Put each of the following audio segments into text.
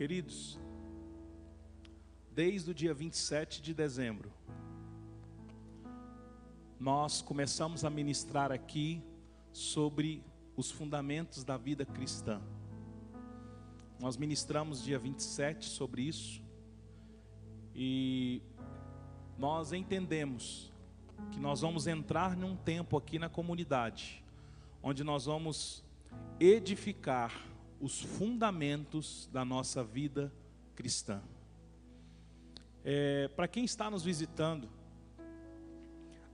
Queridos, desde o dia 27 de dezembro, nós começamos a ministrar aqui sobre os fundamentos da vida cristã. Nós ministramos dia 27 sobre isso e nós entendemos que nós vamos entrar num tempo aqui na comunidade, onde nós vamos edificar os fundamentos da nossa vida cristã. É, Para quem está nos visitando,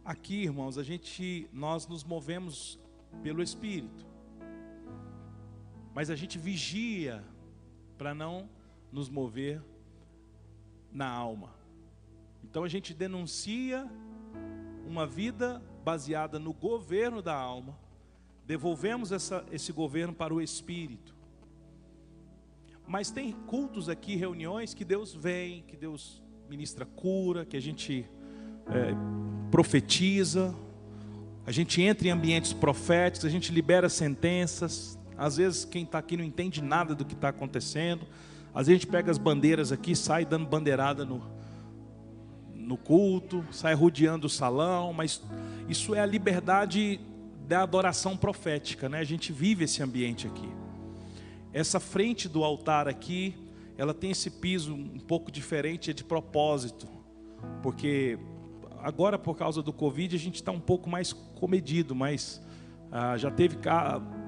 aqui, irmãos, a gente, nós nos movemos pelo Espírito, mas a gente vigia para não nos mover na alma. Então a gente denuncia uma vida baseada no governo da alma, devolvemos essa, esse governo para o Espírito. Mas tem cultos aqui, reuniões que Deus vem, que Deus ministra cura, que a gente é, profetiza, a gente entra em ambientes proféticos, a gente libera sentenças. Às vezes quem está aqui não entende nada do que está acontecendo. Às vezes a gente pega as bandeiras aqui, sai dando bandeirada no, no culto, sai rodeando o salão, mas isso é a liberdade da adoração profética, né? A gente vive esse ambiente aqui. Essa frente do altar aqui, ela tem esse piso um pouco diferente, é de propósito, porque agora por causa do Covid a gente está um pouco mais comedido, mas ah, já teve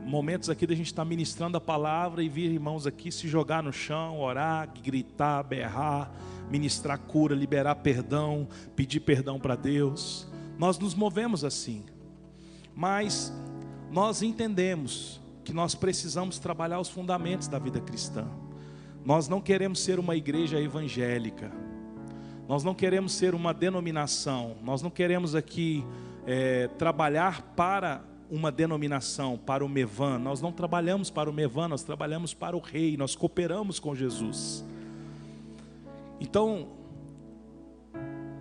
momentos aqui da gente estar tá ministrando a palavra e vir irmãos aqui se jogar no chão, orar, gritar, berrar, ministrar cura, liberar perdão, pedir perdão para Deus. Nós nos movemos assim, mas nós entendemos que nós precisamos trabalhar os fundamentos da vida cristã. Nós não queremos ser uma igreja evangélica, nós não queremos ser uma denominação, nós não queremos aqui é, trabalhar para uma denominação, para o Mevan. Nós não trabalhamos para o Mevan, nós trabalhamos para o Rei, nós cooperamos com Jesus. Então,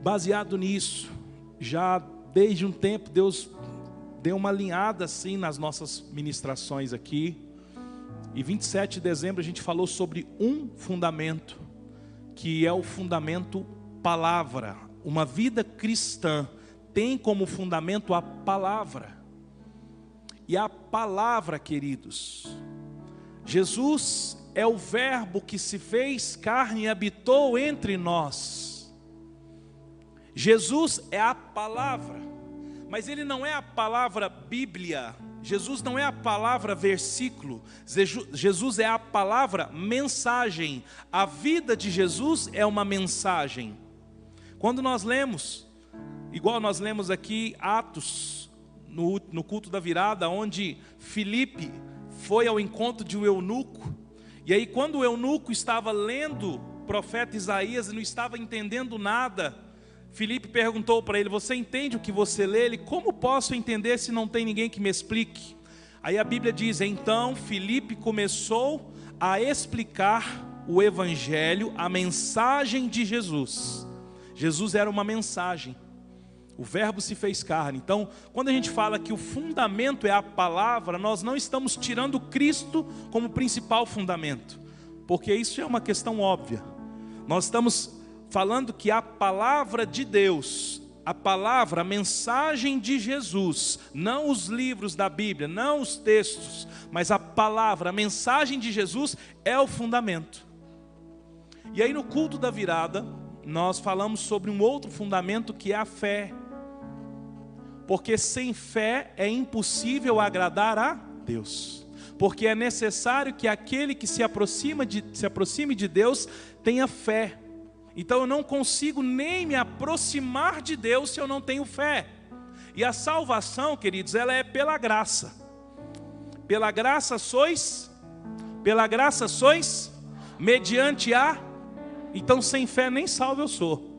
baseado nisso, já desde um tempo Deus deu uma alinhada assim nas nossas ministrações aqui. E 27 de dezembro a gente falou sobre um fundamento, que é o fundamento palavra. Uma vida cristã tem como fundamento a palavra. E a palavra, queridos, Jesus é o Verbo que se fez carne e habitou entre nós. Jesus é a palavra, mas ele não é a palavra Bíblia. Jesus não é a palavra versículo, Jesus é a palavra mensagem. A vida de Jesus é uma mensagem. Quando nós lemos, igual nós lemos aqui Atos, no, no culto da virada, onde Filipe foi ao encontro de um eunuco, e aí quando o eunuco estava lendo o profeta Isaías e não estava entendendo nada, Filipe perguntou para ele: Você entende o que você lê? Ele: Como posso entender se não tem ninguém que me explique? Aí a Bíblia diz: Então Filipe começou a explicar o Evangelho, a mensagem de Jesus. Jesus era uma mensagem. O Verbo se fez carne. Então, quando a gente fala que o fundamento é a palavra, nós não estamos tirando Cristo como principal fundamento, porque isso é uma questão óbvia. Nós estamos falando que a palavra de Deus, a palavra, a mensagem de Jesus, não os livros da Bíblia, não os textos, mas a palavra, a mensagem de Jesus é o fundamento. E aí no culto da virada, nós falamos sobre um outro fundamento que é a fé porque sem fé é impossível agradar a Deus. Porque é necessário que aquele que se aproxima de, se aproxime de Deus tenha fé. Então eu não consigo nem me aproximar de Deus se eu não tenho fé. E a salvação, queridos, ela é pela graça. Pela graça sois, pela graça sois, mediante a. Então sem fé nem salvo eu sou.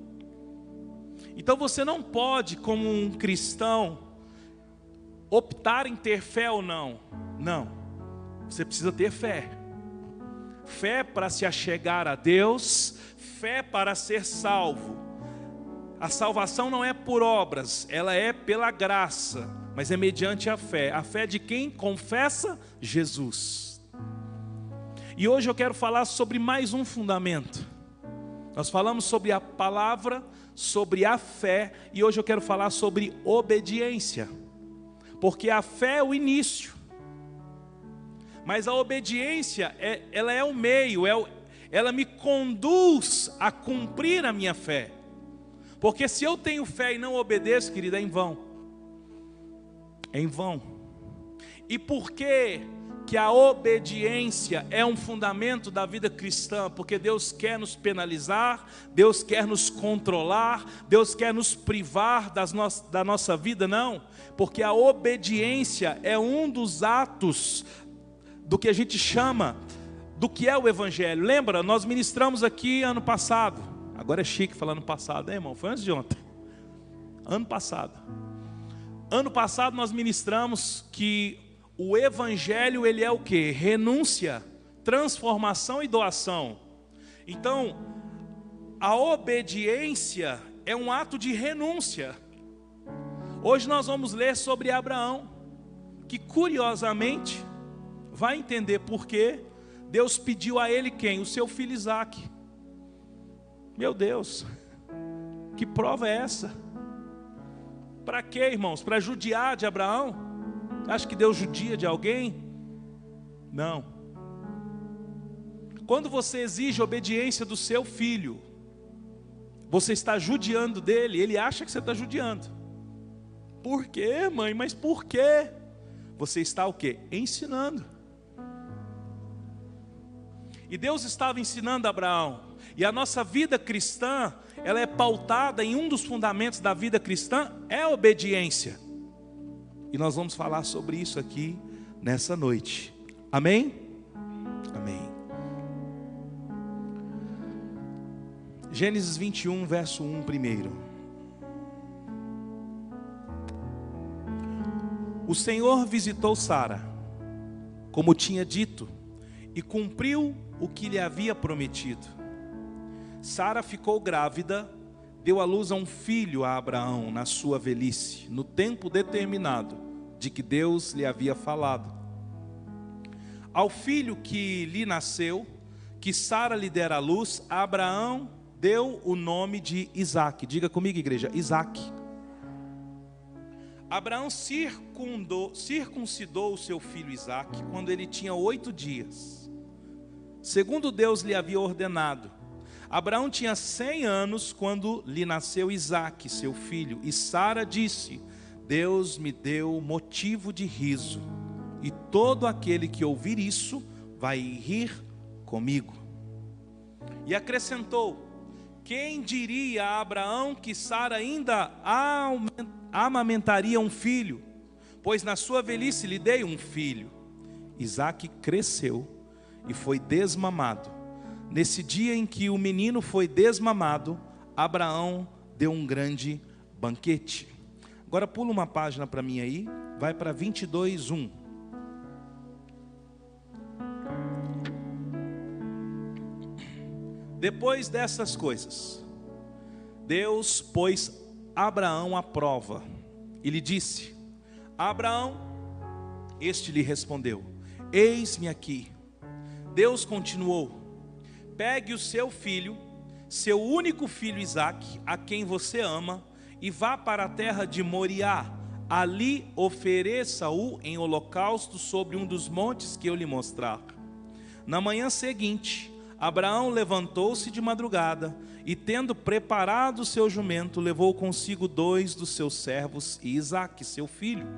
Então você não pode, como um cristão, optar em ter fé ou não. Não. Você precisa ter fé. Fé para se achegar a Deus, fé para ser salvo. A salvação não é por obras, ela é pela graça, mas é mediante a fé. A fé de quem confessa Jesus. E hoje eu quero falar sobre mais um fundamento. Nós falamos sobre a palavra, sobre a fé, e hoje eu quero falar sobre obediência. Porque a fé é o início. Mas a obediência, é, ela é o meio, é o, ela me conduz a cumprir a minha fé. Porque se eu tenho fé e não obedeço, querida, é em vão. É em vão. E por que que a obediência é um fundamento da vida cristã, porque Deus quer nos penalizar, Deus quer nos controlar, Deus quer nos privar das no da nossa vida, não, porque a obediência é um dos atos do que a gente chama do que é o Evangelho. Lembra, nós ministramos aqui ano passado, agora é chique falar ano passado, hein, irmão? Foi antes de ontem, ano passado. Ano passado nós ministramos que o evangelho ele é o que? Renúncia, transformação e doação. Então, a obediência é um ato de renúncia. Hoje nós vamos ler sobre Abraão, que curiosamente vai entender por que Deus pediu a ele quem? O seu filho Isaac. Meu Deus, que prova é essa? Para quê, irmãos? Para judiar de Abraão? Acha que Deus judia de alguém? Não. Quando você exige obediência do seu filho, você está judiando dele, ele acha que você está judiando. Por quê, mãe? Mas por quê? Você está o quê? Ensinando. E Deus estava ensinando a Abraão. E a nossa vida cristã, ela é pautada em um dos fundamentos da vida cristã, é a obediência. E nós vamos falar sobre isso aqui nessa noite. Amém? Amém. Gênesis 21, verso 1, primeiro. O Senhor visitou Sara, como tinha dito, e cumpriu o que lhe havia prometido. Sara ficou grávida deu à luz a um filho a Abraão na sua velhice, no tempo determinado de que Deus lhe havia falado. Ao filho que lhe nasceu, que Sara lhe dera à luz, Abraão deu o nome de Isaac. Diga comigo, igreja, Isaac. Abraão circundou, circuncidou o seu filho Isaac quando ele tinha oito dias, segundo Deus lhe havia ordenado. Abraão tinha cem anos quando lhe nasceu Isaque, seu filho, e Sara disse: Deus me deu motivo de riso, e todo aquele que ouvir isso vai rir comigo. E acrescentou: Quem diria a Abraão que Sara ainda amamentaria um filho? Pois na sua velhice lhe dei um filho. Isaque cresceu e foi desmamado Nesse dia em que o menino foi desmamado, Abraão deu um grande banquete. Agora pula uma página para mim aí, vai para 22, 1. Depois dessas coisas, Deus pôs Abraão à prova e lhe disse: Abraão, este lhe respondeu: Eis-me aqui. Deus continuou: Pegue o seu filho, seu único filho Isaque, a quem você ama, e vá para a terra de Moriá. Ali ofereça-o em holocausto sobre um dos montes que eu lhe mostrar. Na manhã seguinte, Abraão levantou-se de madrugada e, tendo preparado o seu jumento, levou consigo dois dos seus servos e Isaque, seu filho.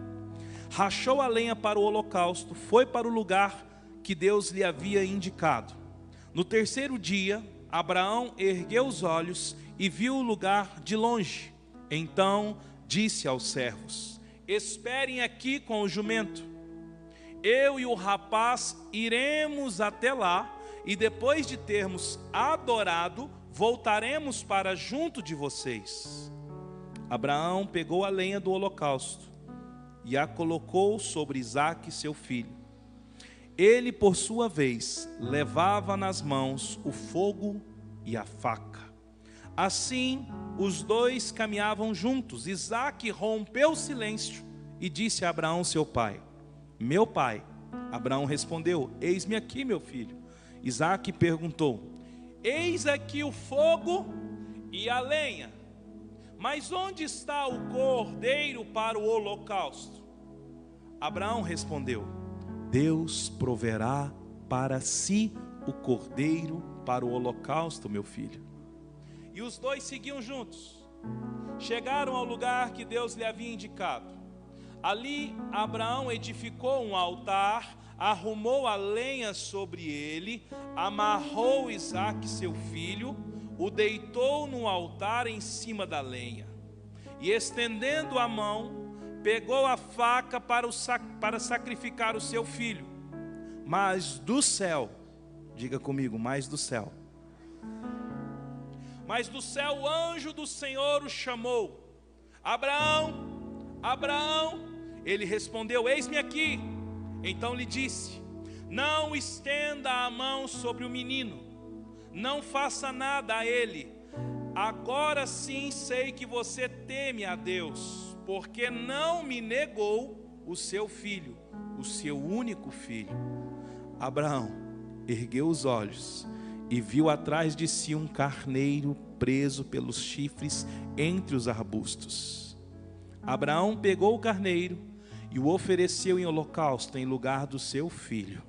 Rachou a lenha para o holocausto, foi para o lugar que Deus lhe havia indicado. No terceiro dia, Abraão ergueu os olhos e viu o lugar de longe. Então disse aos servos: Esperem aqui com o jumento. Eu e o rapaz iremos até lá, e depois de termos adorado, voltaremos para junto de vocês. Abraão pegou a lenha do holocausto e a colocou sobre Isaque, seu filho. Ele, por sua vez, levava nas mãos o fogo e a faca. Assim, os dois caminhavam juntos. Isaac rompeu o silêncio e disse a Abraão, seu pai: Meu pai. Abraão respondeu: Eis-me aqui, meu filho. Isaac perguntou: Eis aqui o fogo e a lenha, mas onde está o cordeiro para o holocausto? Abraão respondeu: Deus proverá para si o cordeiro para o holocausto, meu filho. E os dois seguiam juntos. Chegaram ao lugar que Deus lhe havia indicado. Ali Abraão edificou um altar, arrumou a lenha sobre ele, amarrou Isaque, seu filho, o deitou no altar em cima da lenha. E estendendo a mão, pegou a faca para, o, para sacrificar o seu filho. Mas do céu, diga comigo, mais do céu. Mas do céu o anjo do Senhor o chamou: Abraão, Abraão. Ele respondeu: Eis-me aqui. Então lhe disse: Não estenda a mão sobre o menino, não faça nada a ele. Agora sim sei que você teme a Deus, porque não me negou o seu filho, o seu único filho. Abraão ergueu os olhos e viu atrás de si um carneiro preso pelos chifres entre os arbustos. Abraão pegou o carneiro e o ofereceu em holocausto em lugar do seu filho.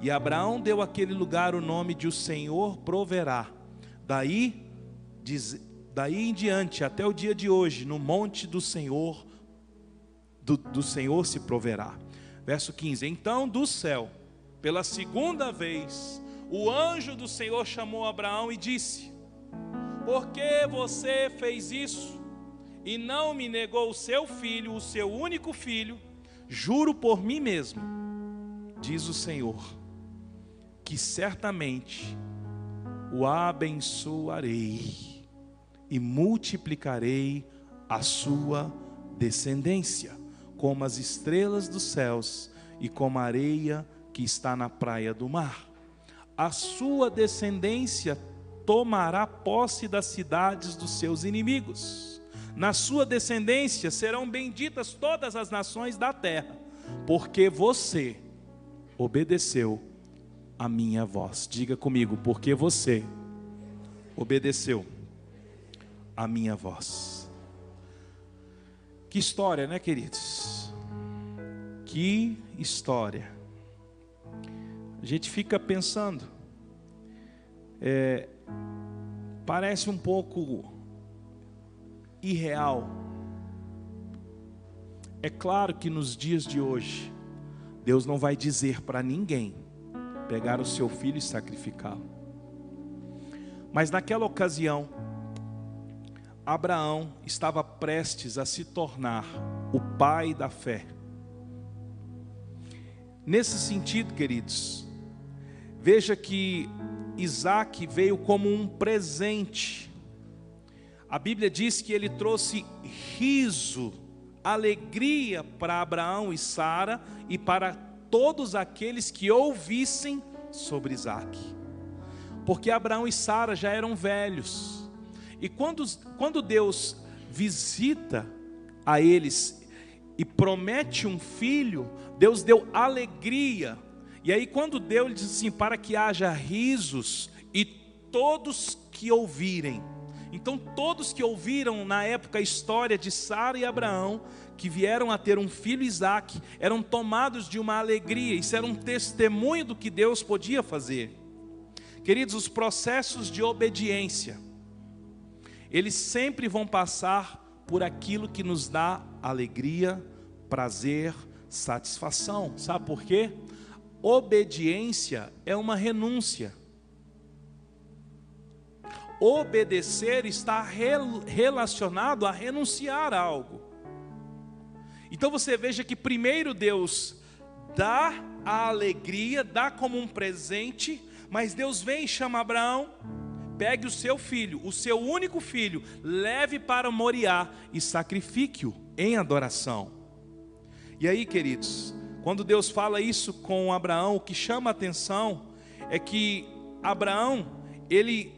E Abraão deu àquele lugar o nome de o Senhor proverá. Daí, diz, daí em diante, até o dia de hoje, no monte do Senhor, do, do Senhor se proverá. Verso 15: Então do céu, pela segunda vez, o anjo do Senhor chamou Abraão e disse: Por que você fez isso e não me negou o seu filho, o seu único filho? Juro por mim mesmo, diz o Senhor, que certamente o abençoarei e multiplicarei a sua descendência, como as estrelas dos céus e como a areia que está na praia do mar. A sua descendência tomará posse das cidades dos seus inimigos na sua descendência serão benditas todas as nações da terra, porque você obedeceu a minha voz. Diga comigo, porque você obedeceu a minha voz. Que história, né, queridos? Que história. A gente fica pensando, é, parece um pouco irreal. É claro que nos dias de hoje, Deus não vai dizer para ninguém pegar o seu filho e sacrificá-lo. Mas naquela ocasião, Abraão estava prestes a se tornar o pai da fé. Nesse sentido, queridos, veja que Isaac veio como um presente a Bíblia diz que ele trouxe riso, alegria para Abraão e Sara e para todos aqueles que ouvissem sobre Isaac. Porque Abraão e Sara já eram velhos. E quando, quando Deus visita a eles e promete um filho, Deus deu alegria. E aí, quando Deus ele diz assim: para que haja risos e todos que ouvirem, então, todos que ouviram na época a história de Sara e Abraão, que vieram a ter um filho Isaac, eram tomados de uma alegria, isso era um testemunho do que Deus podia fazer. Queridos, os processos de obediência, eles sempre vão passar por aquilo que nos dá alegria, prazer, satisfação. Sabe por quê? Obediência é uma renúncia. Obedecer está relacionado a renunciar a algo. Então você veja que primeiro Deus dá a alegria, dá como um presente, mas Deus vem e chama Abraão, pegue o seu filho, o seu único filho, leve para Moriá e sacrifique-o em adoração. E aí, queridos, quando Deus fala isso com Abraão, o que chama a atenção é que Abraão, ele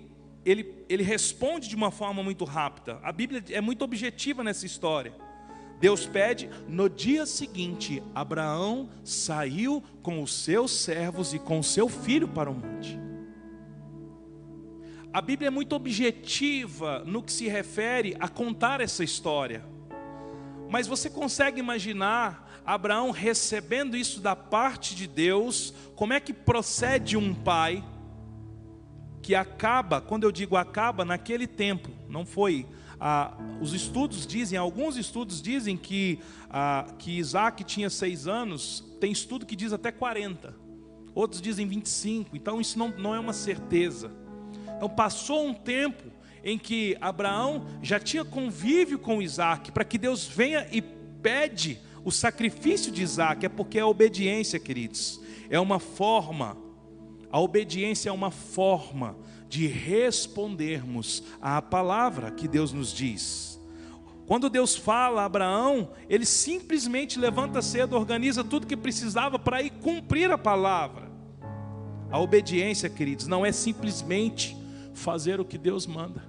ele, ele responde de uma forma muito rápida. A Bíblia é muito objetiva nessa história. Deus pede, no dia seguinte, Abraão saiu com os seus servos e com seu filho para o monte. A Bíblia é muito objetiva no que se refere a contar essa história. Mas você consegue imaginar Abraão recebendo isso da parte de Deus? Como é que procede um pai que acaba, quando eu digo acaba, naquele tempo, não foi. Ah, os estudos dizem, alguns estudos dizem que, ah, que Isaac tinha seis anos, tem estudo que diz até 40, outros dizem 25, então isso não, não é uma certeza. Então passou um tempo em que Abraão já tinha convívio com Isaac, para que Deus venha e pede o sacrifício de Isaac, é porque é obediência, queridos, é uma forma, a obediência é uma forma de respondermos à palavra que Deus nos diz. Quando Deus fala a Abraão, ele simplesmente levanta cedo, organiza tudo que precisava para ir cumprir a palavra. A obediência, queridos, não é simplesmente fazer o que Deus manda.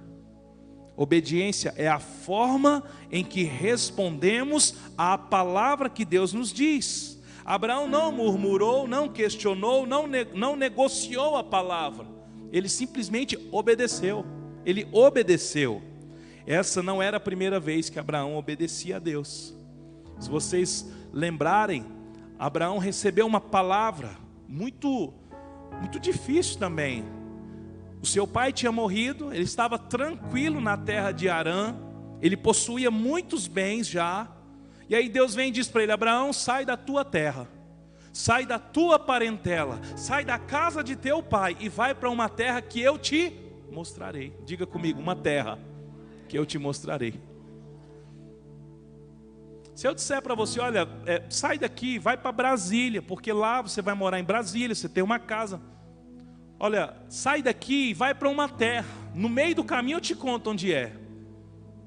Obediência é a forma em que respondemos à palavra que Deus nos diz. Abraão não murmurou, não questionou, não, ne não negociou a palavra. Ele simplesmente obedeceu. Ele obedeceu. Essa não era a primeira vez que Abraão obedecia a Deus. Se vocês lembrarem, Abraão recebeu uma palavra muito muito difícil também. O seu pai tinha morrido, ele estava tranquilo na terra de Arã, ele possuía muitos bens já. E aí Deus vem e diz para ele: Abraão, sai da tua terra, sai da tua parentela, sai da casa de teu pai e vai para uma terra que eu te mostrarei. Diga comigo, uma terra que eu te mostrarei. Se eu disser para você, olha, é, sai daqui, vai para Brasília, porque lá você vai morar em Brasília, você tem uma casa. Olha, sai daqui e vai para uma terra. No meio do caminho eu te conto onde é.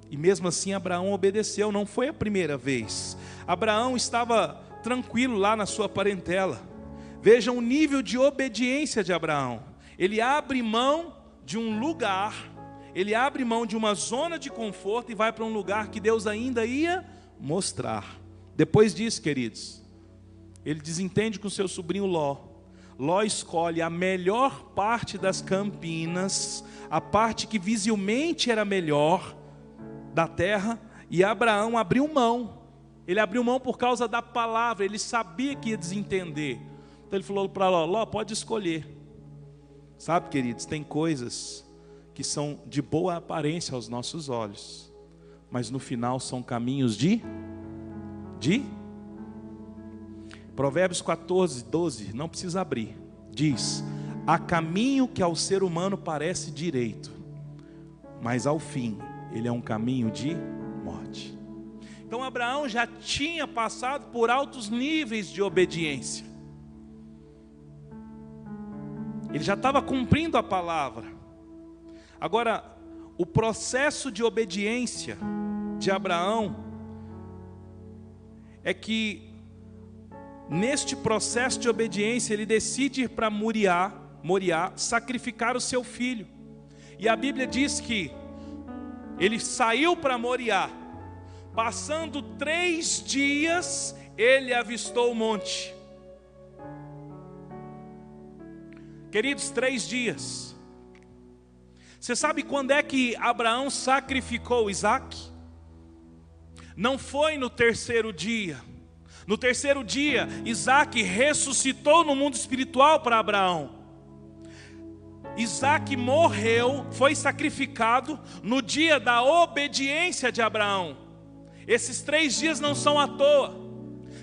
E mesmo assim Abraão obedeceu, não foi a primeira vez. Abraão estava tranquilo lá na sua parentela. Veja o nível de obediência de Abraão. Ele abre mão de um lugar, ele abre mão de uma zona de conforto e vai para um lugar que Deus ainda ia mostrar. Depois disso, queridos, ele desentende com seu sobrinho Ló. Ló escolhe a melhor parte das campinas, a parte que visivelmente era melhor da terra, e Abraão abriu mão. Ele abriu mão por causa da palavra, ele sabia que ia desentender. Então ele falou para Ló: Ló, pode escolher. Sabe, queridos, tem coisas que são de boa aparência aos nossos olhos, mas no final são caminhos de de Provérbios 14, 12, não precisa abrir. Diz: Há caminho que ao ser humano parece direito, mas ao fim ele é um caminho de morte. Então Abraão já tinha passado por altos níveis de obediência. Ele já estava cumprindo a palavra. Agora, o processo de obediência de Abraão é que Neste processo de obediência, ele decide ir para Moriá, Moriá, sacrificar o seu filho. E a Bíblia diz que ele saiu para Moriá, passando três dias, ele avistou o monte. Queridos, três dias. Você sabe quando é que Abraão sacrificou Isaac? Não foi no terceiro dia no terceiro dia, Isaac ressuscitou no mundo espiritual para Abraão. Isaac morreu, foi sacrificado no dia da obediência de Abraão. Esses três dias não são à toa.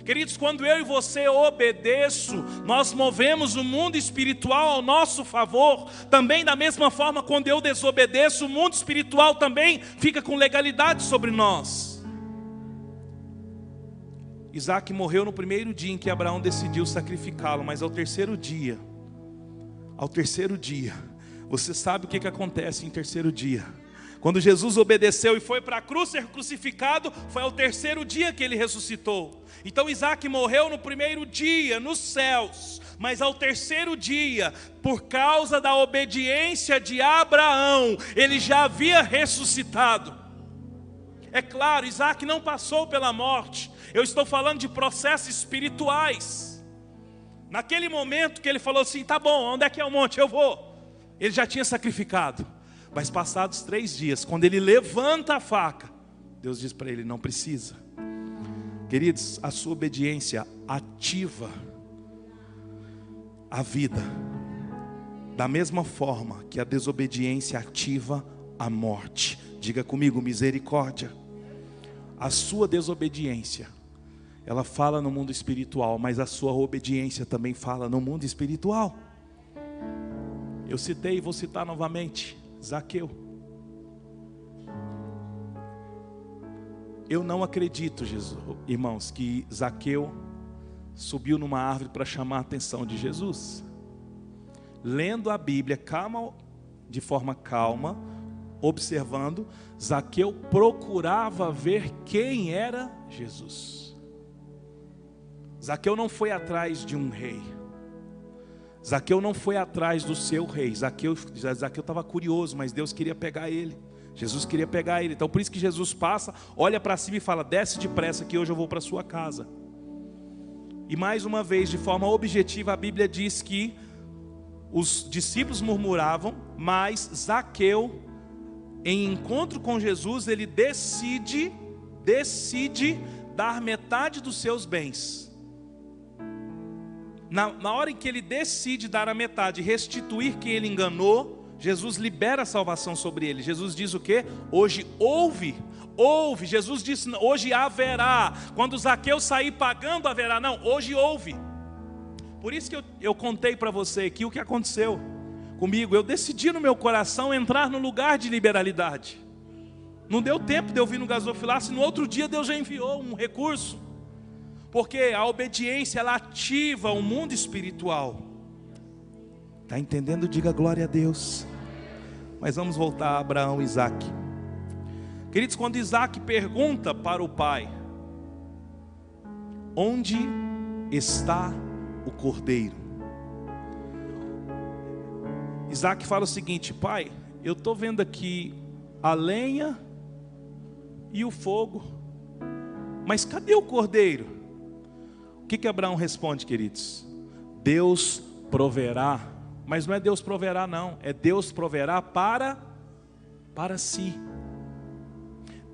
Queridos, quando eu e você obedeço, nós movemos o mundo espiritual ao nosso favor. Também da mesma forma, quando eu desobedeço, o mundo espiritual também fica com legalidade sobre nós. Isaac morreu no primeiro dia em que Abraão decidiu sacrificá-lo, mas ao terceiro dia, ao terceiro dia, você sabe o que, que acontece em terceiro dia? Quando Jesus obedeceu e foi para a cruz ser crucificado, foi ao terceiro dia que ele ressuscitou. Então Isaac morreu no primeiro dia, nos céus, mas ao terceiro dia, por causa da obediência de Abraão, ele já havia ressuscitado. É claro, Isaac não passou pela morte, eu estou falando de processos espirituais. Naquele momento que ele falou assim: tá bom, onde é que é o monte? Eu vou. Ele já tinha sacrificado. Mas passados três dias, quando ele levanta a faca, Deus diz para ele: não precisa. Queridos, a sua obediência ativa a vida, da mesma forma que a desobediência ativa a morte. Diga comigo, misericórdia. A sua desobediência, ela fala no mundo espiritual, mas a sua obediência também fala no mundo espiritual. Eu citei e vou citar novamente Zaqueu. Eu não acredito, Jesus, irmãos, que Zaqueu subiu numa árvore para chamar a atenção de Jesus. Lendo a Bíblia, calma, de forma calma, observando, Zaqueu procurava ver quem era Jesus. Zaqueu não foi atrás de um rei. Zaqueu não foi atrás do seu rei. Zaqueu estava curioso, mas Deus queria pegar ele. Jesus queria pegar ele. Então por isso que Jesus passa, olha para cima e fala: "Desce depressa que hoje eu vou para sua casa". E mais uma vez, de forma objetiva, a Bíblia diz que os discípulos murmuravam, mas Zaqueu, em encontro com Jesus, ele decide, decide dar metade dos seus bens. Na, na hora em que ele decide dar a metade, restituir quem ele enganou, Jesus libera a salvação sobre ele. Jesus diz o que? Hoje houve houve. Jesus disse: hoje haverá. Quando Zaqueu sair pagando, haverá. Não, hoje houve. Por isso que eu, eu contei para você aqui o que aconteceu comigo. Eu decidi no meu coração entrar no lugar de liberalidade. Não deu tempo de eu vir no gasofilaço, no outro dia Deus já enviou um recurso. Porque a obediência ela ativa o mundo espiritual. Está entendendo? Diga glória a Deus. Mas vamos voltar a Abraão e Isaac. Queridos, quando Isaac pergunta para o pai: Onde está o cordeiro? Isaac fala o seguinte: Pai, eu estou vendo aqui a lenha e o fogo, mas cadê o cordeiro? O que, que Abraão responde, queridos? Deus proverá, mas não é Deus proverá, não, é Deus proverá para, para si.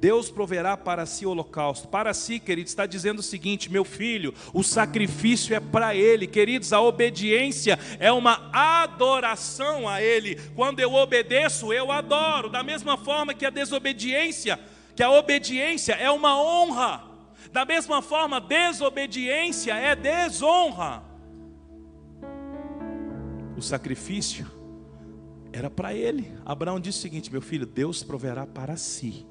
Deus proverá para si holocausto. Para si, queridos, está dizendo o seguinte: meu filho, o sacrifício é para Ele, queridos, a obediência é uma adoração a Ele. Quando eu obedeço, eu adoro. Da mesma forma que a desobediência, que a obediência é uma honra. Da mesma forma, desobediência é desonra. O sacrifício era para ele. Abraão disse o seguinte: meu filho, Deus proverá para si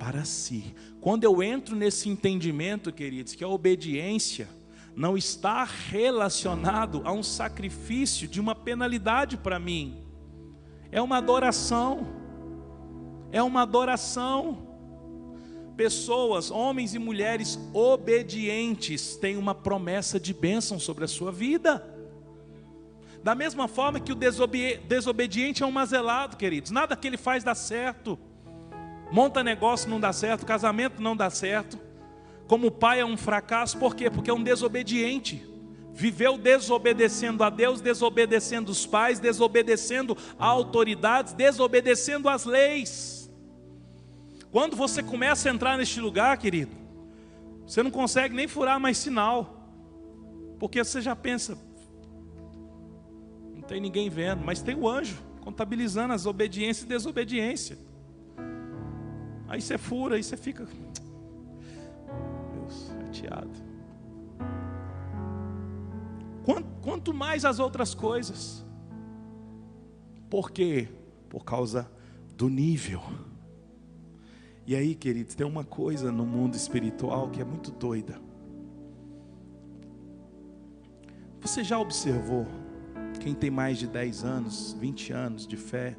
para si. Quando eu entro nesse entendimento, queridos, que a obediência não está relacionado a um sacrifício de uma penalidade para mim. É uma adoração. É uma adoração. Pessoas, homens e mulheres obedientes têm uma promessa de bênção sobre a sua vida. Da mesma forma que o desobediente é um mazelado, queridos. Nada que ele faz dá certo. Monta negócio não dá certo, casamento não dá certo. Como pai é um fracasso, por quê? Porque é um desobediente. Viveu desobedecendo a Deus, desobedecendo os pais, desobedecendo a autoridades, desobedecendo as leis. Quando você começa a entrar neste lugar, querido, você não consegue nem furar mais sinal, porque você já pensa, não tem ninguém vendo, mas tem o anjo contabilizando as obediências e desobediência. Aí você fura, aí você fica. Deus, chateado. Quanto, mais as outras coisas. Por quê? Por causa do nível. E aí, queridos, tem uma coisa no mundo espiritual que é muito doida. Você já observou, quem tem mais de 10 anos, 20 anos de fé,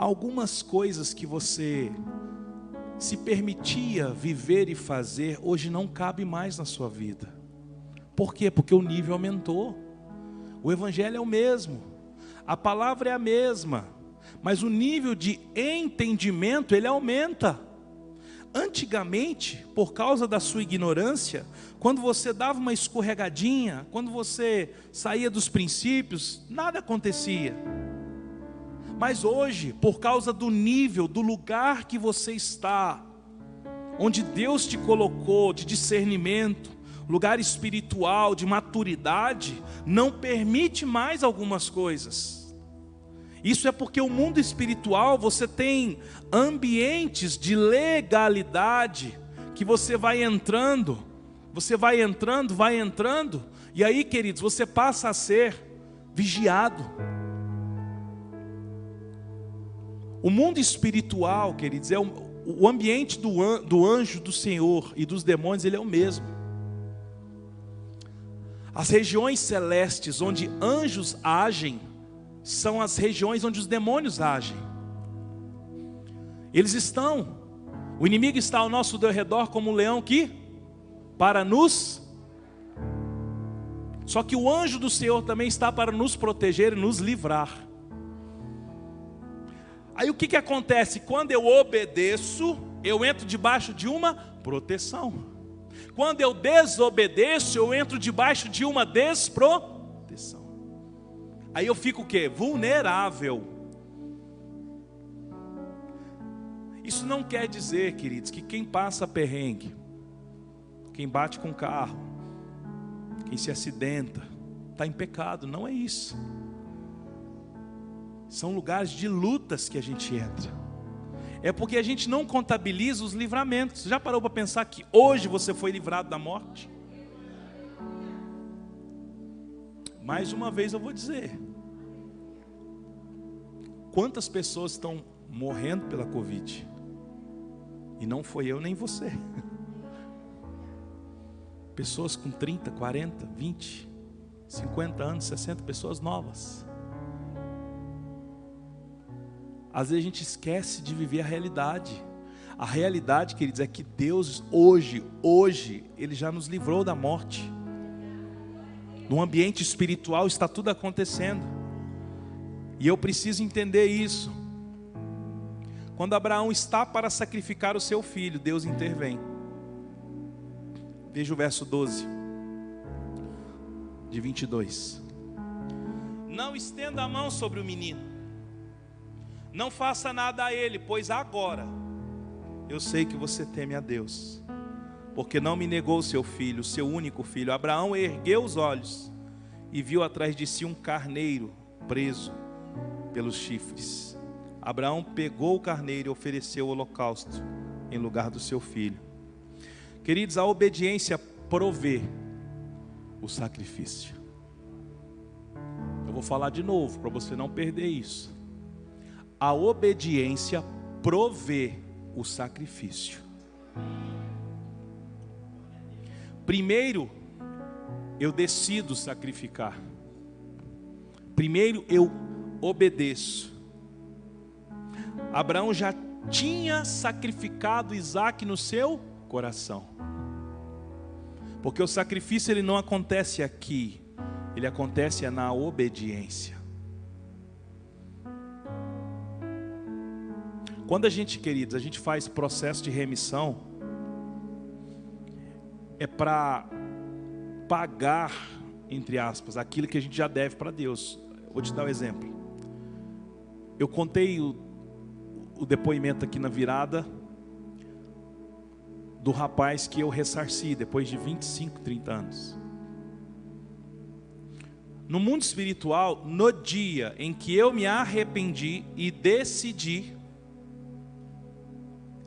algumas coisas que você se permitia viver e fazer, hoje não cabe mais na sua vida. Por quê? Porque o nível aumentou. O evangelho é o mesmo. A palavra é a mesma, mas o nível de entendimento ele aumenta. Antigamente, por causa da sua ignorância, quando você dava uma escorregadinha, quando você saía dos princípios, nada acontecia. Mas hoje, por causa do nível, do lugar que você está, onde Deus te colocou de discernimento, lugar espiritual, de maturidade, não permite mais algumas coisas. Isso é porque o mundo espiritual você tem ambientes de legalidade que você vai entrando, você vai entrando, vai entrando, e aí, queridos, você passa a ser vigiado. O mundo espiritual, queridos, é o, o ambiente do, an, do anjo do Senhor e dos demônios, ele é o mesmo. As regiões celestes onde anjos agem são as regiões onde os demônios agem. Eles estão, o inimigo está ao nosso redor como um leão que para nos só que o anjo do Senhor também está para nos proteger e nos livrar. Aí o que, que acontece? Quando eu obedeço, eu entro debaixo de uma proteção. Quando eu desobedeço, eu entro debaixo de uma desproteção. Aí eu fico o quê? Vulnerável. Isso não quer dizer, queridos, que quem passa perrengue, quem bate com carro, quem se acidenta, está em pecado, não é isso. São lugares de lutas que a gente entra. É porque a gente não contabiliza os livramentos. Já parou para pensar que hoje você foi livrado da morte? Mais uma vez eu vou dizer: quantas pessoas estão morrendo pela Covid? E não foi eu nem você. Pessoas com 30, 40, 20, 50 anos, 60, pessoas novas. Às vezes a gente esquece de viver a realidade. A realidade, queridos, é que Deus hoje, hoje, Ele já nos livrou da morte. No ambiente espiritual está tudo acontecendo. E eu preciso entender isso. Quando Abraão está para sacrificar o seu filho, Deus intervém. Veja o verso 12, de 22. Não estenda a mão sobre o menino, não faça nada a ele, pois agora eu sei que você teme a Deus, porque não me negou seu filho, seu único filho. Abraão ergueu os olhos e viu atrás de si um carneiro preso pelos chifres. Abraão pegou o carneiro e ofereceu o holocausto em lugar do seu filho. Queridos, a obediência provê o sacrifício. Eu vou falar de novo para você não perder isso. A obediência provê o sacrifício. Primeiro, eu decido sacrificar. Primeiro, eu obedeço. Abraão já tinha sacrificado Isaac no seu coração. Porque o sacrifício ele não acontece aqui, ele acontece na obediência. Quando a gente, queridos, a gente faz processo de remissão, é para pagar, entre aspas, aquilo que a gente já deve para Deus. Vou te dar um exemplo. Eu contei o, o depoimento aqui na virada do rapaz que eu ressarci depois de 25, 30 anos. No mundo espiritual, no dia em que eu me arrependi e decidi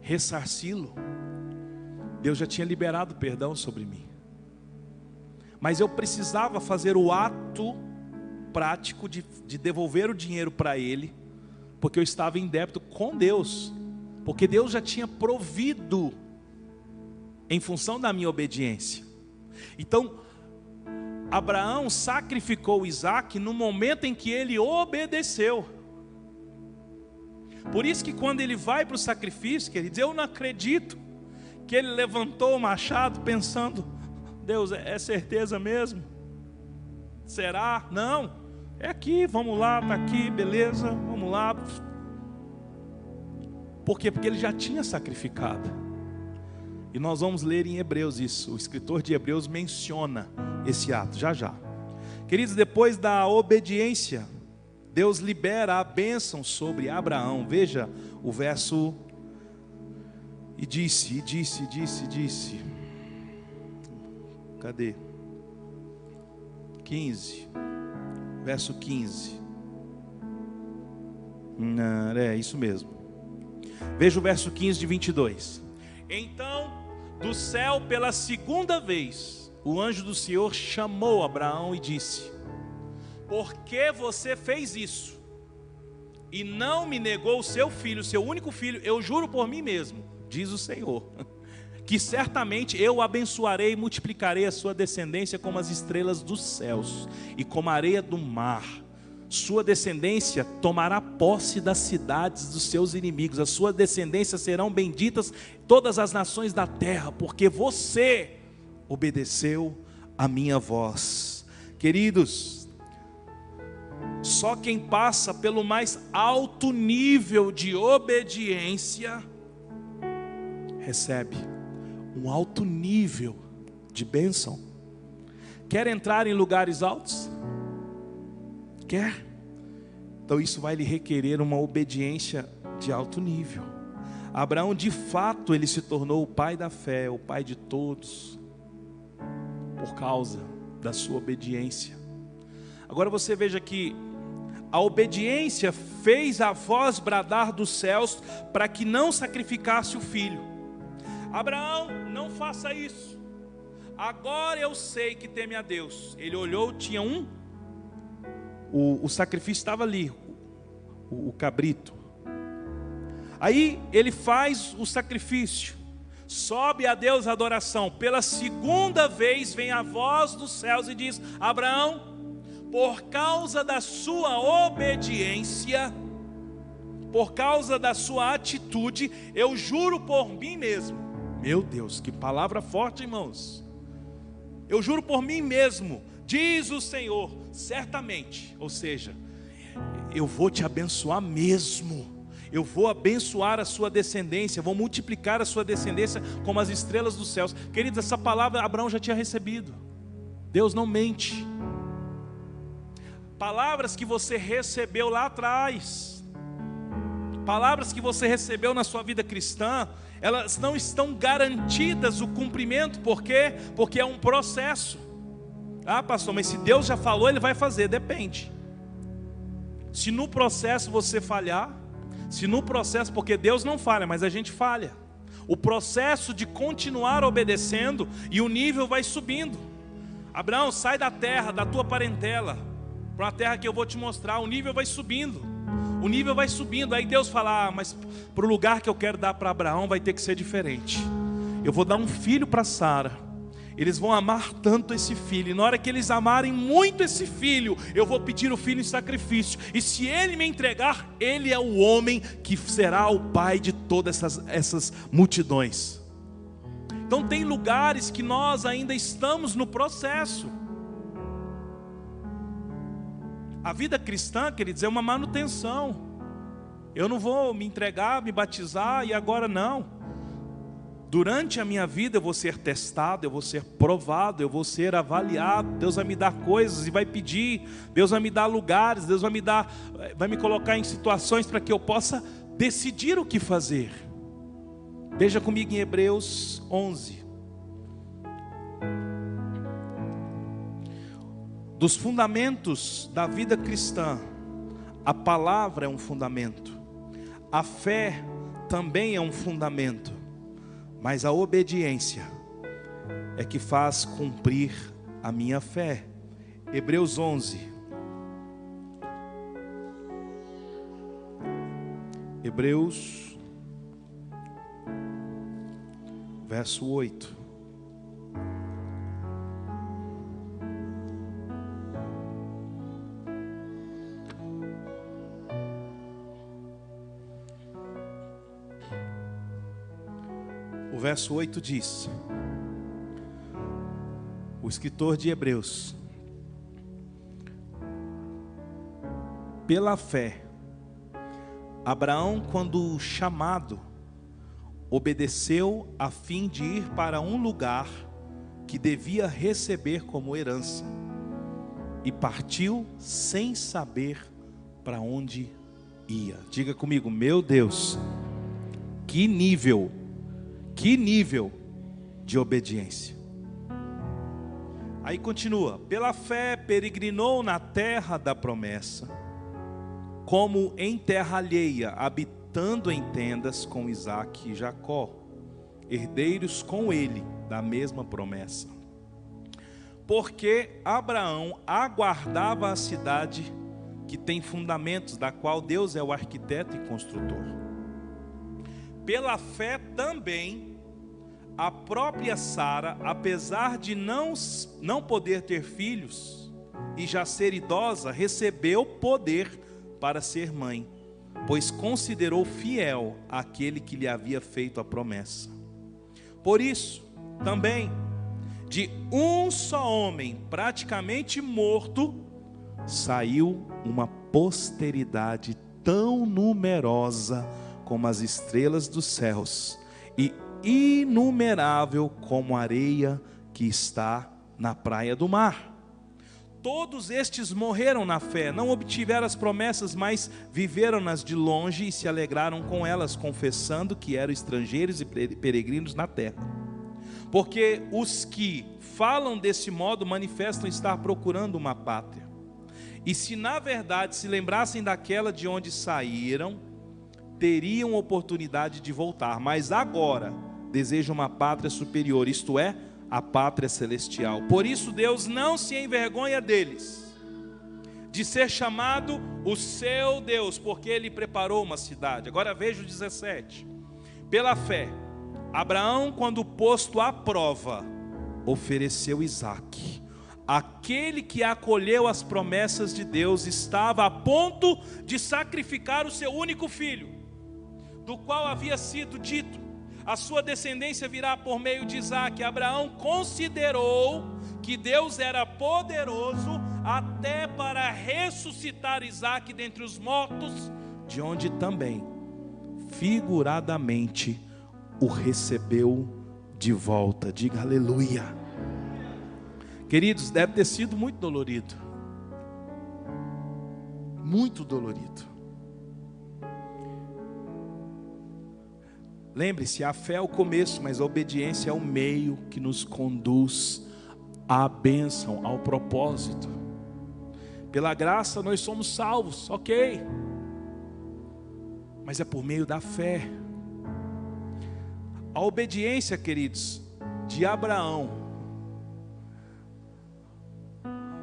ressarci-lo, Deus já tinha liberado perdão sobre mim. Mas eu precisava fazer o ato prático de, de devolver o dinheiro para ele, porque eu estava em débito com Deus, porque Deus já tinha provido em função da minha obediência. Então, Abraão sacrificou Isaac no momento em que ele obedeceu. Por isso que quando ele vai para o sacrifício, queridos, eu não acredito que ele levantou o machado pensando, Deus, é, é certeza mesmo? Será? Não. É aqui, vamos lá, está aqui, beleza, vamos lá. Por quê? Porque ele já tinha sacrificado. E nós vamos ler em Hebreus isso. O escritor de Hebreus menciona esse ato, já já. Queridos, depois da obediência, Deus libera a bênção sobre Abraão. Veja o verso. E disse, e disse, disse, disse. Cadê? 15. Verso 15. Não, é isso mesmo. Veja o verso 15 de 22. Então, do céu pela segunda vez, o anjo do Senhor chamou Abraão e disse: Por que você fez isso? E não me negou o seu filho, seu único filho, eu juro por mim mesmo, diz o Senhor, que certamente eu abençoarei e multiplicarei a sua descendência como as estrelas dos céus e como a areia do mar sua descendência tomará posse das cidades dos seus inimigos, a sua descendência serão benditas todas as nações da terra, porque você obedeceu a minha voz. Queridos, só quem passa pelo mais alto nível de obediência recebe um alto nível de bênção. Quer entrar em lugares altos? Quer? Então isso vai lhe requerer uma obediência de alto nível. Abraão, de fato, ele se tornou o pai da fé, o pai de todos, por causa da sua obediência. Agora você veja que a obediência fez a voz bradar dos céus para que não sacrificasse o filho. Abraão, não faça isso. Agora eu sei que teme a Deus. Ele olhou, tinha um o, o sacrifício estava ali, o, o cabrito. Aí ele faz o sacrifício, sobe a Deus a adoração. Pela segunda vez vem a voz dos céus e diz: Abraão, por causa da sua obediência, por causa da sua atitude, eu juro por mim mesmo. Meu Deus, que palavra forte, irmãos. Eu juro por mim mesmo Diz o Senhor, certamente, ou seja, eu vou te abençoar mesmo. Eu vou abençoar a sua descendência, vou multiplicar a sua descendência como as estrelas dos céus. Queridos, essa palavra Abraão já tinha recebido. Deus não mente. Palavras que você recebeu lá atrás, palavras que você recebeu na sua vida cristã, elas não estão garantidas o cumprimento, por quê? Porque é um processo. Ah, pastor, mas se Deus já falou, Ele vai fazer. Depende. Se no processo você falhar, se no processo, porque Deus não falha, mas a gente falha. O processo de continuar obedecendo e o nível vai subindo. Abraão, sai da terra, da tua parentela, para a terra que eu vou te mostrar. O nível vai subindo. O nível vai subindo. Aí Deus fala: ah, mas para o lugar que eu quero dar para Abraão vai ter que ser diferente. Eu vou dar um filho para Sara eles vão amar tanto esse filho, e na hora que eles amarem muito esse filho, eu vou pedir o filho em sacrifício, e se ele me entregar, ele é o homem que será o pai de todas essas, essas multidões. Então, tem lugares que nós ainda estamos no processo. A vida cristã, queridos, é uma manutenção. Eu não vou me entregar, me batizar e agora não. Durante a minha vida eu vou ser testado, eu vou ser provado, eu vou ser avaliado. Deus vai me dar coisas e vai pedir, Deus vai me dar lugares, Deus vai me dar, vai me colocar em situações para que eu possa decidir o que fazer. Veja comigo em Hebreus 11. Dos fundamentos da vida cristã, a palavra é um fundamento, a fé também é um fundamento. Mas a obediência é que faz cumprir a minha fé. Hebreus 11. Hebreus, verso 8. Verso 8 diz: O escritor de Hebreus, pela fé, Abraão, quando chamado, obedeceu a fim de ir para um lugar que devia receber como herança, e partiu sem saber para onde ia. Diga comigo, meu Deus, que nível, que nível de obediência. Aí continua: pela fé peregrinou na terra da promessa, como em terra alheia, habitando em tendas com Isaac e Jacó, herdeiros com ele da mesma promessa. Porque Abraão aguardava a cidade que tem fundamentos, da qual Deus é o arquiteto e construtor. Pela fé também a própria Sara, apesar de não, não poder ter filhos e já ser idosa, recebeu poder para ser mãe, pois considerou fiel aquele que lhe havia feito a promessa. Por isso, também, de um só homem praticamente morto, saiu uma posteridade tão numerosa como as estrelas dos céus e inumerável como a areia que está na praia do mar. Todos estes morreram na fé, não obtiveram as promessas, mas viveram-nas de longe e se alegraram com elas, confessando que eram estrangeiros e peregrinos na terra. Porque os que falam desse modo manifestam estar procurando uma pátria. E se na verdade se lembrassem daquela de onde saíram, teriam oportunidade de voltar, mas agora deseja uma pátria superior, isto é, a pátria celestial. Por isso Deus não se envergonha deles, de ser chamado o seu Deus, porque ele preparou uma cidade. Agora veja o 17. Pela fé, Abraão, quando posto à prova, ofereceu Isaque. Aquele que acolheu as promessas de Deus estava a ponto de sacrificar o seu único filho, do qual havia sido dito: a sua descendência virá por meio de Isaac. Abraão considerou que Deus era poderoso até para ressuscitar Isaac dentre os mortos, de onde também, figuradamente, o recebeu de volta. Diga aleluia. Queridos, deve ter sido muito dolorido. Muito dolorido. Lembre-se, a fé é o começo, mas a obediência é o meio que nos conduz à bênção, ao propósito. Pela graça nós somos salvos, ok. Mas é por meio da fé. A obediência, queridos, de Abraão.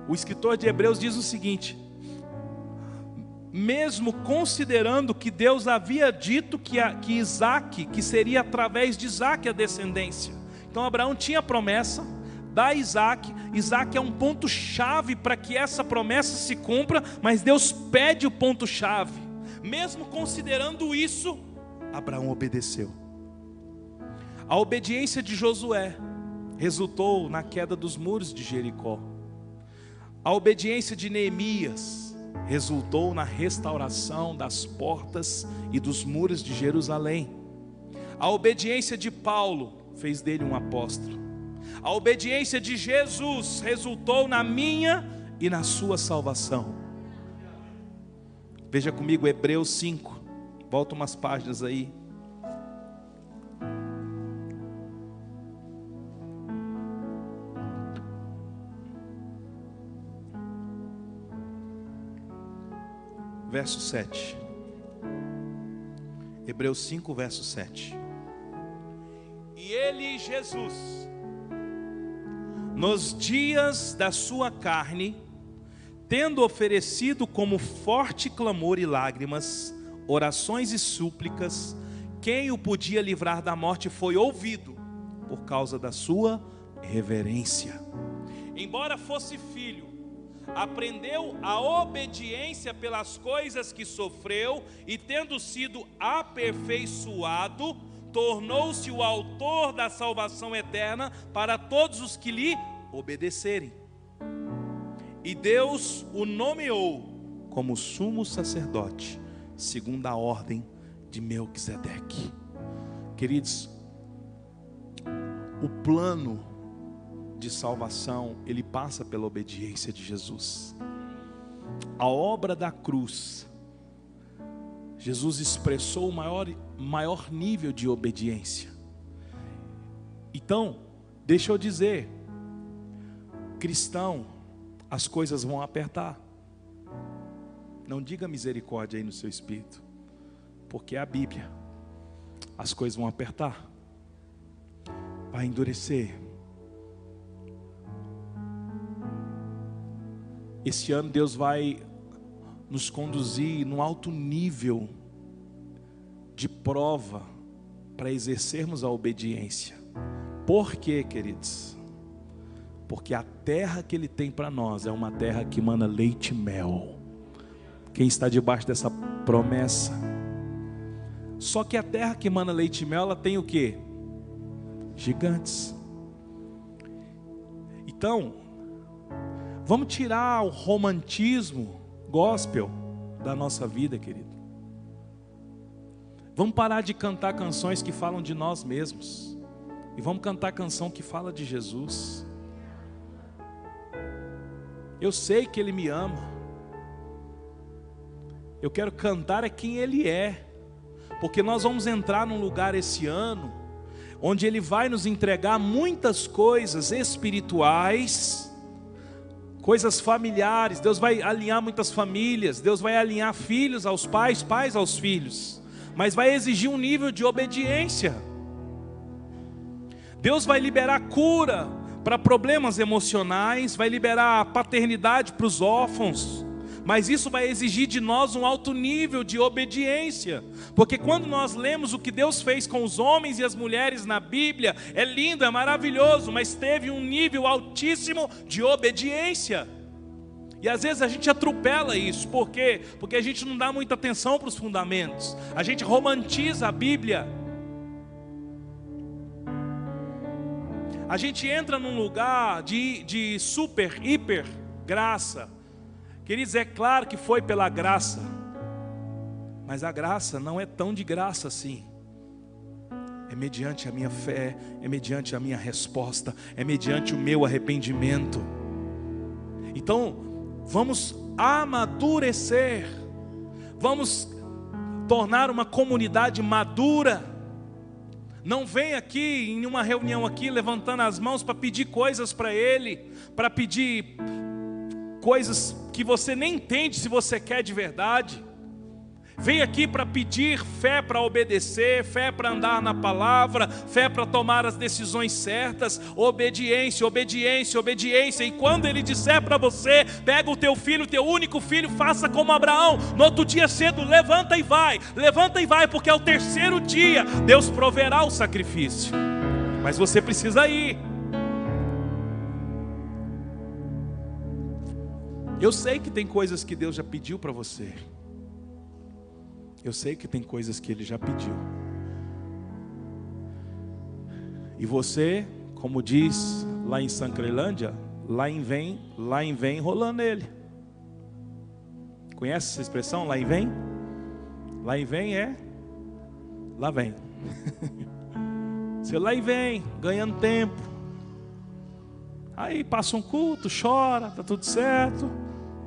O escritor de Hebreus diz o seguinte: mesmo considerando que Deus havia dito que, a, que Isaac, que seria através de Isaac a descendência. Então Abraão tinha promessa, da Isaac, Isaac é um ponto-chave para que essa promessa se cumpra, mas Deus pede o ponto-chave. Mesmo considerando isso, Abraão obedeceu. A obediência de Josué resultou na queda dos muros de Jericó. A obediência de Neemias resultou na restauração das portas e dos muros de Jerusalém. A obediência de Paulo fez dele um apóstolo. A obediência de Jesus resultou na minha e na sua salvação. Veja comigo Hebreus 5. Volta umas páginas aí. Verso 7. Hebreus 5, verso 7. E ele, Jesus, nos dias da sua carne, tendo oferecido como forte clamor e lágrimas, orações e súplicas, quem o podia livrar da morte foi ouvido por causa da sua reverência. Embora fosse filho, aprendeu a obediência pelas coisas que sofreu e, tendo sido aperfeiçoado, tornou-se o autor da salvação eterna para todos os que lhe obedecerem. E Deus o nomeou como sumo sacerdote, segundo a ordem de Melquisedeque. Queridos, o plano de salvação, ele passa pela obediência de Jesus. A obra da cruz Jesus expressou o maior, maior nível de obediência. Então, deixa eu dizer, cristão, as coisas vão apertar. Não diga misericórdia aí no seu espírito, porque é a Bíblia. As coisas vão apertar, vai endurecer. Esse ano Deus vai nos conduzir num alto nível de prova para exercermos a obediência. Por quê, queridos? Porque a terra que Ele tem para nós é uma terra que mana leite e mel. Quem está debaixo dessa promessa? Só que a terra que mana leite e mel, ela tem o que? Gigantes. Então, vamos tirar o romantismo gospel da nossa vida, querido. Vamos parar de cantar canções que falam de nós mesmos. E vamos cantar canção que fala de Jesus. Eu sei que Ele me ama. Eu quero cantar é quem Ele é. Porque nós vamos entrar num lugar esse ano onde Ele vai nos entregar muitas coisas espirituais coisas familiares. Deus vai alinhar muitas famílias, Deus vai alinhar filhos aos pais, pais aos filhos, mas vai exigir um nível de obediência. Deus vai liberar cura para problemas emocionais, vai liberar paternidade para os órfãos, mas isso vai exigir de nós um alto nível de obediência, porque quando nós lemos o que Deus fez com os homens e as mulheres na Bíblia, é lindo, é maravilhoso, mas teve um nível altíssimo de obediência. E às vezes a gente atropela isso, por quê? Porque a gente não dá muita atenção para os fundamentos, a gente romantiza a Bíblia. A gente entra num lugar de, de super, hiper graça, Queridos, é claro que foi pela graça, mas a graça não é tão de graça assim. É mediante a minha fé, é mediante a minha resposta, é mediante o meu arrependimento. Então, vamos amadurecer, vamos tornar uma comunidade madura. Não vem aqui em uma reunião aqui levantando as mãos para pedir coisas para Ele, para pedir coisas que você nem entende se você quer de verdade. Vem aqui para pedir fé para obedecer, fé para andar na palavra, fé para tomar as decisões certas, obediência, obediência, obediência. E quando ele disser para você, pega o teu filho, teu único filho, faça como Abraão. No outro dia cedo, levanta e vai, levanta e vai, porque é o terceiro dia, Deus proverá o sacrifício. Mas você precisa ir. Eu sei que tem coisas que Deus já pediu para você. Eu sei que tem coisas que Ele já pediu. E você, como diz lá em Sancrelândia, lá em vem, lá em vem rolando ele. Conhece essa expressão? Lá em vem? Lá em vem é lá vem. Você lá e vem, ganhando tempo. Aí passa um culto, chora, tá tudo certo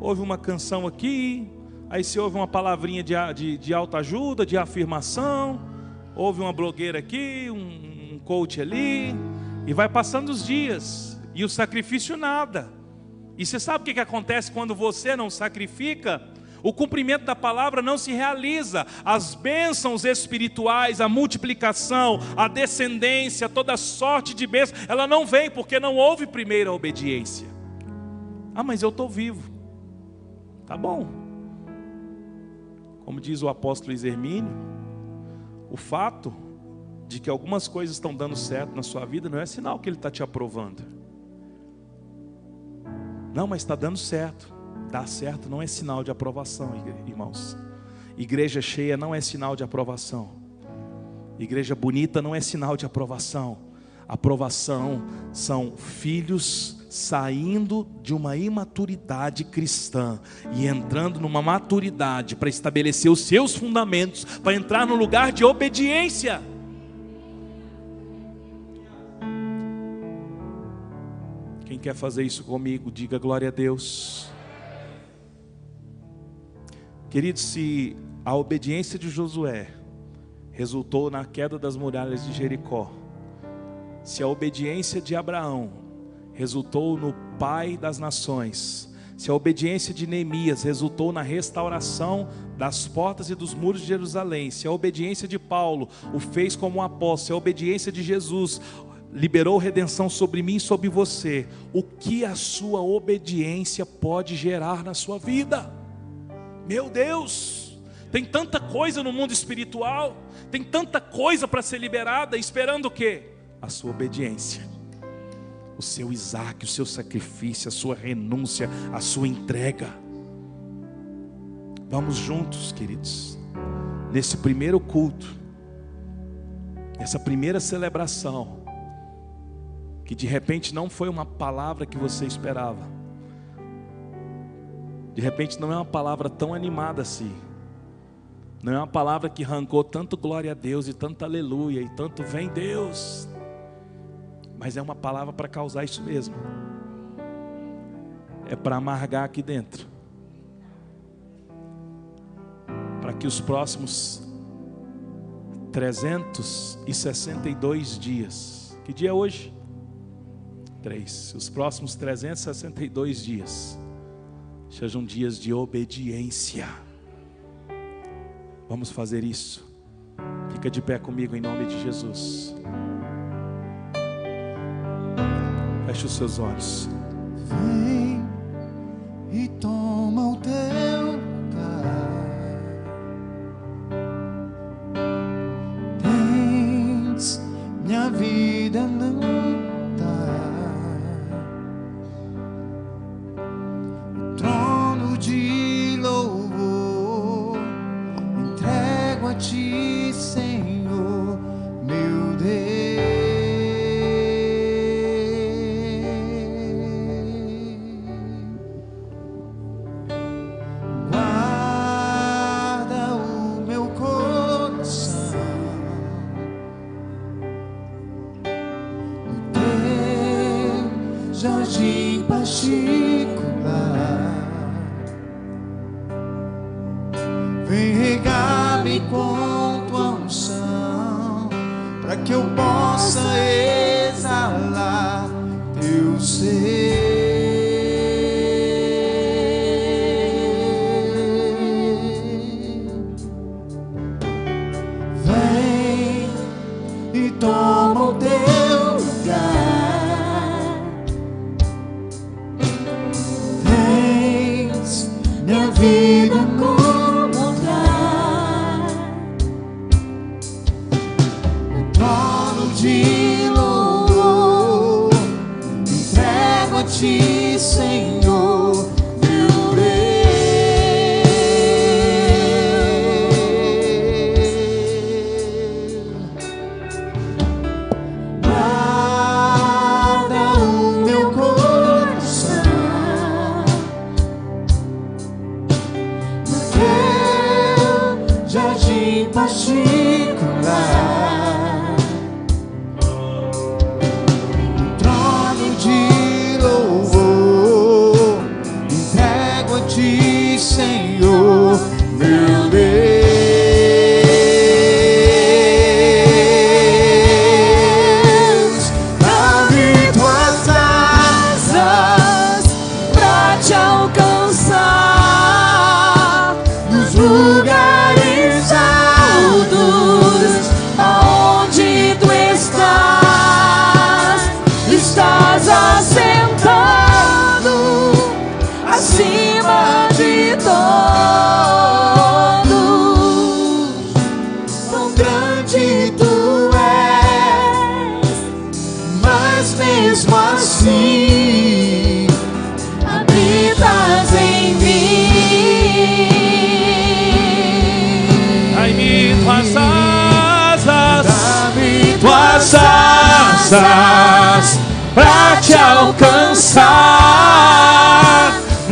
ouve uma canção aqui, aí se ouve uma palavrinha de, de, de autoajuda, de afirmação, ouve uma blogueira aqui, um, um coach ali, e vai passando os dias, e o sacrifício nada. E você sabe o que, que acontece quando você não sacrifica? O cumprimento da palavra não se realiza. As bênçãos espirituais, a multiplicação, a descendência, toda sorte de bênçãos, ela não vem porque não houve primeira obediência. Ah, mas eu estou vivo. Tá bom. Como diz o apóstolo Hermínio, o fato de que algumas coisas estão dando certo na sua vida não é sinal que ele está te aprovando. Não, mas está dando certo. Dar certo não é sinal de aprovação, irmãos. Igreja cheia não é sinal de aprovação. Igreja bonita não é sinal de aprovação. Aprovação são filhos saindo de uma imaturidade cristã e entrando numa maturidade para estabelecer os seus fundamentos, para entrar no lugar de obediência. Quem quer fazer isso comigo, diga glória a Deus. Querido, se a obediência de Josué resultou na queda das muralhas de Jericó, se a obediência de Abraão resultou no pai das nações, se a obediência de Neemias resultou na restauração das portas e dos muros de Jerusalém, se a obediência de Paulo o fez como um apóstolo, se a obediência de Jesus liberou redenção sobre mim e sobre você, o que a sua obediência pode gerar na sua vida? Meu Deus, tem tanta coisa no mundo espiritual, tem tanta coisa para ser liberada, esperando o quê? A sua obediência o seu Isaac, o seu sacrifício, a sua renúncia, a sua entrega. Vamos juntos, queridos, nesse primeiro culto, nessa primeira celebração, que de repente não foi uma palavra que você esperava, de repente não é uma palavra tão animada assim, não é uma palavra que arrancou tanto glória a Deus e tanto aleluia e tanto vem Deus mas é uma palavra para causar isso mesmo. É para amargar aqui dentro. Para que os próximos 362 dias, que dia é hoje? Três. Os próximos 362 dias sejam dias de obediência. Vamos fazer isso. Fica de pé comigo em nome de Jesus. Feche os seus olhos. Vem e toma o teu lugar. Tens minha vida não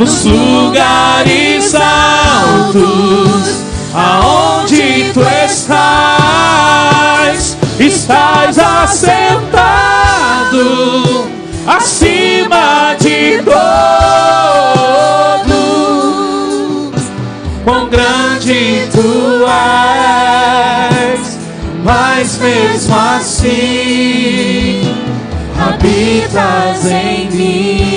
nos lugares altos, aonde tu estás, estás assentado acima de todos. Quão grande tu és, mas mesmo assim habitas em mim.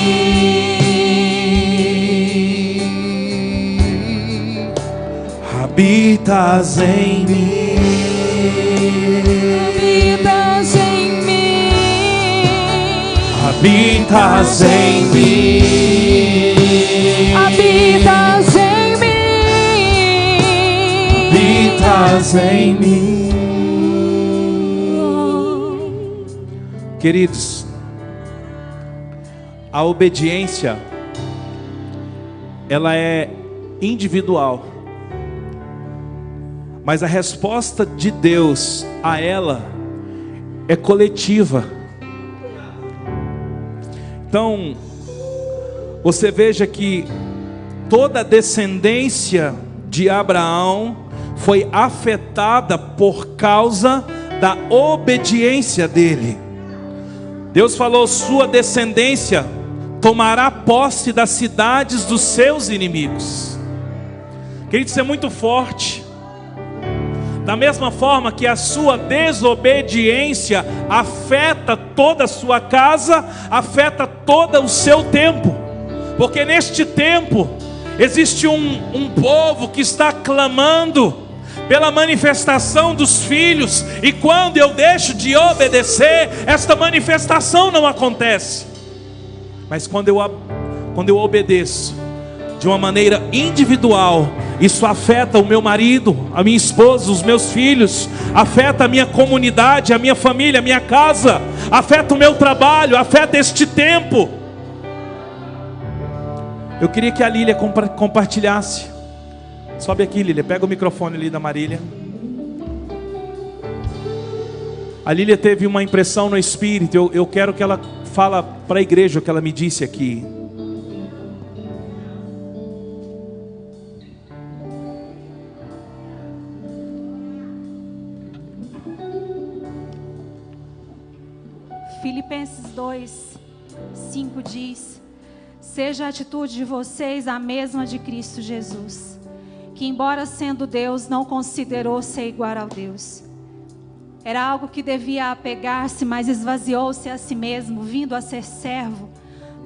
Habitas em mim. Habitas em mim. Habitas em mim. Habitas em mim. Habitas em mim. Queridos, a obediência ela é individual. Mas a resposta de Deus a ela é coletiva. Então, você veja que toda a descendência de Abraão foi afetada por causa da obediência dele. Deus falou: sua descendência tomará posse das cidades dos seus inimigos. Querido, isso é muito forte. Da mesma forma que a sua desobediência afeta toda a sua casa, afeta todo o seu tempo. Porque neste tempo existe um, um povo que está clamando pela manifestação dos filhos, e quando eu deixo de obedecer, esta manifestação não acontece. Mas quando eu, quando eu obedeço de uma maneira individual, isso afeta o meu marido, a minha esposa, os meus filhos, afeta a minha comunidade, a minha família, a minha casa, afeta o meu trabalho, afeta este tempo. Eu queria que a Lília compa compartilhasse. Sobe aqui, Lília, pega o microfone ali da Marília. A Lília teve uma impressão no espírito. Eu, eu quero que ela fala para a igreja o que ela me disse aqui. Seja a atitude de vocês a mesma de Cristo Jesus, que, embora sendo Deus, não considerou ser igual ao Deus. Era algo que devia apegar-se, mas esvaziou-se a si mesmo, vindo a ser servo,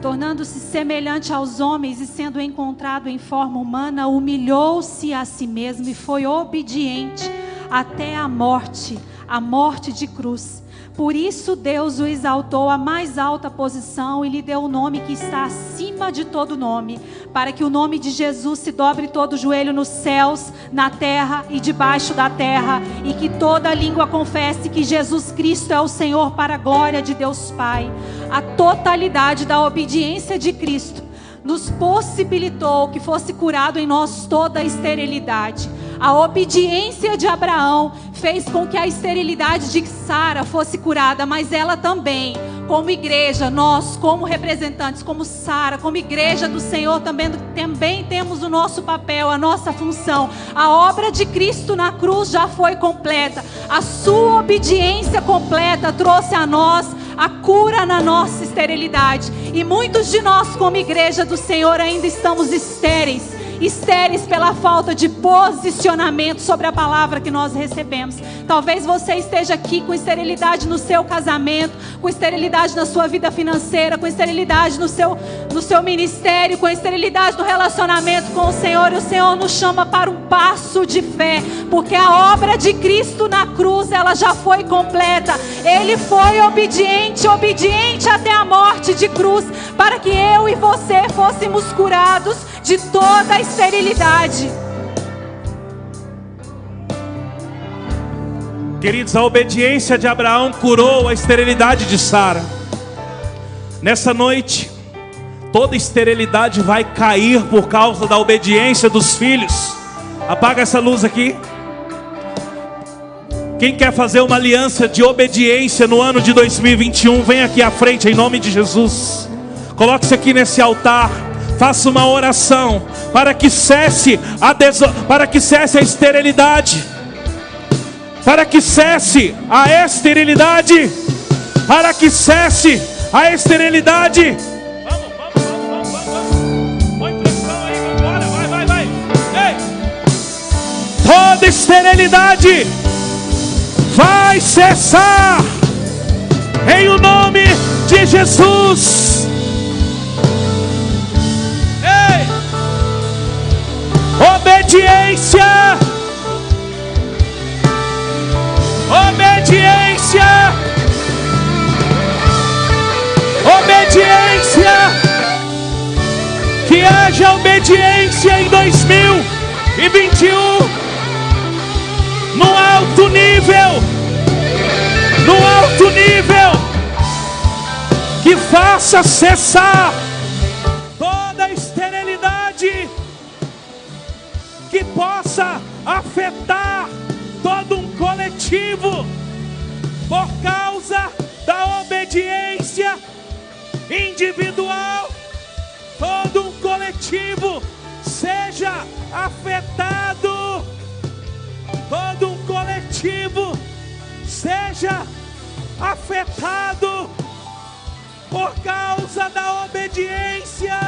tornando-se semelhante aos homens e sendo encontrado em forma humana, humilhou-se a si mesmo e foi obediente até a morte a morte de cruz. Por isso Deus o exaltou à mais alta posição e lhe deu o nome que está acima de todo nome, para que o nome de Jesus se dobre todo o joelho nos céus, na terra e debaixo da terra, e que toda língua confesse que Jesus Cristo é o Senhor para a glória de Deus Pai. A totalidade da obediência de Cristo nos possibilitou que fosse curado em nós toda a esterilidade. A obediência de Abraão fez com que a esterilidade de Sara fosse curada, mas ela também, como igreja, nós, como representantes, como Sara, como igreja do Senhor, também, também temos o nosso papel, a nossa função. A obra de Cristo na cruz já foi completa. A sua obediência completa trouxe a nós a cura na nossa esterilidade. E muitos de nós, como igreja do Senhor, ainda estamos estéreis estéreis pela falta de posicionamento sobre a palavra que nós recebemos. Talvez você esteja aqui com esterilidade no seu casamento, com esterilidade na sua vida financeira, com esterilidade no seu, no seu ministério, com esterilidade no relacionamento com o Senhor. E o Senhor nos chama para um passo de fé, porque a obra de Cristo na cruz, ela já foi completa. Ele foi obediente, obediente até a morte de cruz, para que eu e você fôssemos curados de toda a esterilidade. Queridos, a obediência de Abraão curou a esterilidade de Sara. Nessa noite, toda esterilidade vai cair por causa da obediência dos filhos. Apaga essa luz aqui. Quem quer fazer uma aliança de obediência no ano de 2021, vem aqui à frente em nome de Jesus. Coloque-se aqui nesse altar. Faça uma oração para que cesse a deso... para que cesse a esterilidade. Para que cesse a esterilidade. Para que cesse a esterilidade. Ei! esterilidade vai cessar em o nome de Jesus. Obediência. Obediência. Obediência. Que haja obediência em 2021 no alto nível, no alto nível, que faça cessar possa afetar todo um coletivo por causa da obediência individual, todo um coletivo seja afetado, todo um coletivo seja afetado por causa da obediência,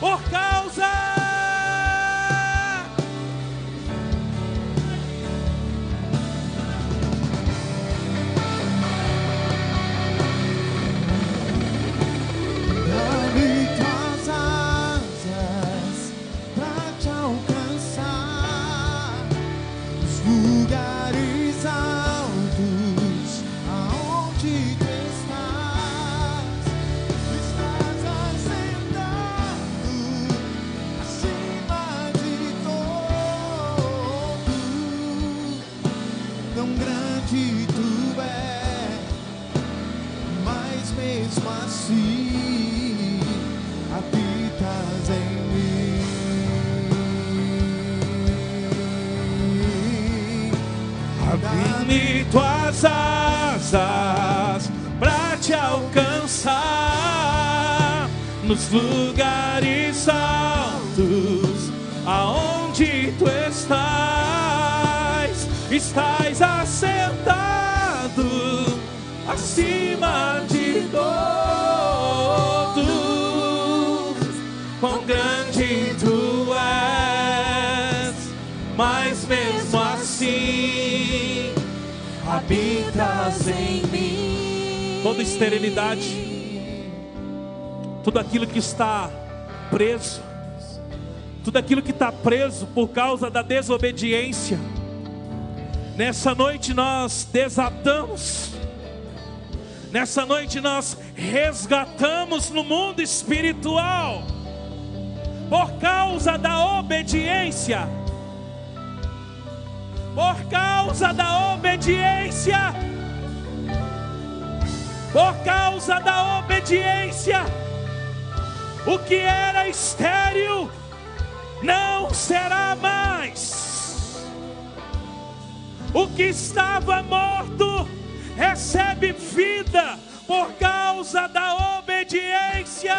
por causa Abre-me tuas asas pra te alcançar nos lugares altos aonde tu estás. Estás assentado acima de todos. Quão grande habitas em mim. Toda esterilidade, tudo aquilo que está preso, tudo aquilo que está preso por causa da desobediência. Nessa noite nós desatamos. Nessa noite nós resgatamos no mundo espiritual, por causa da obediência, por causa da obediência, por causa da obediência, o que era estéril não será mais, o que estava morto recebe vida por causa da obediência.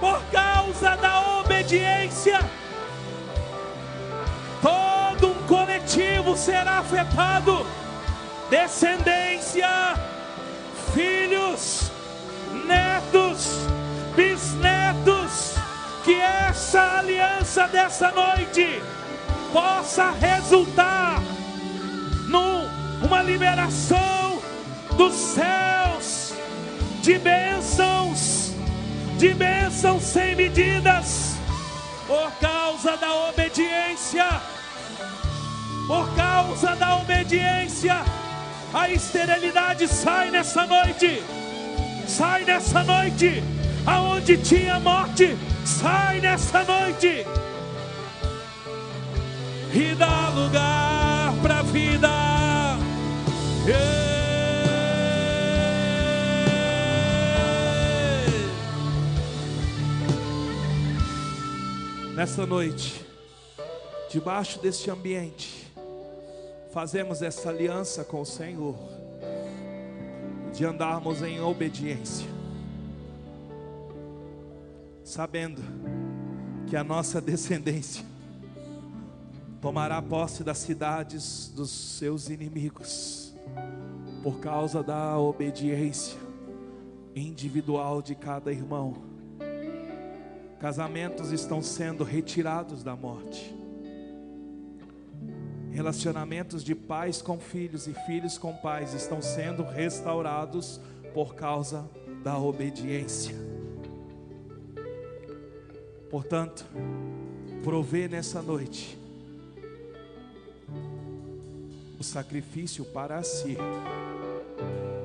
Por causa da obediência, coletivo será afetado. Descendência, filhos, netos, bisnetos, que essa aliança dessa noite possa resultar numa liberação dos céus de bênçãos, de bênçãos sem medidas, por causa da obediência, por causa da obediência, a esterilidade sai nessa noite, sai nessa noite, aonde tinha morte, sai nessa noite e dá lugar para vida. Ei! Nessa noite, debaixo deste ambiente, fazemos essa aliança com o Senhor, de andarmos em obediência, sabendo que a nossa descendência tomará posse das cidades dos seus inimigos, por causa da obediência individual de cada irmão. Casamentos estão sendo retirados da morte Relacionamentos de pais com filhos e filhos com pais estão sendo restaurados por causa da obediência. Portanto, provê nessa noite o sacrifício para si,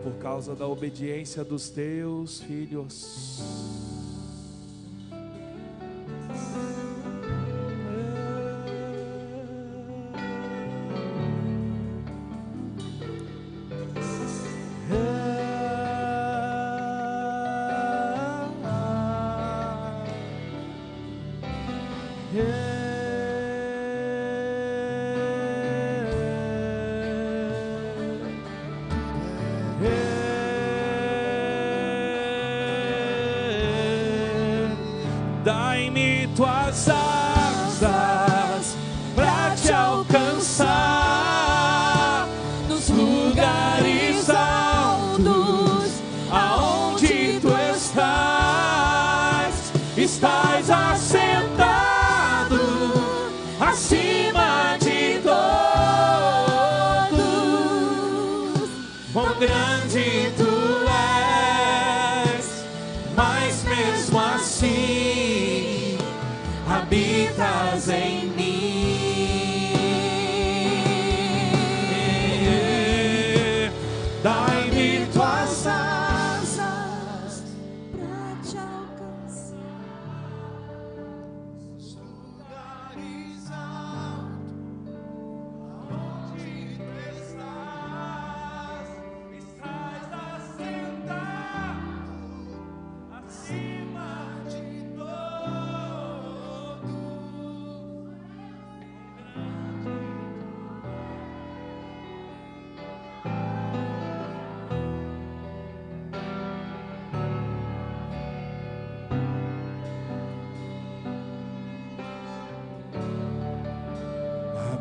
por causa da obediência dos teus filhos.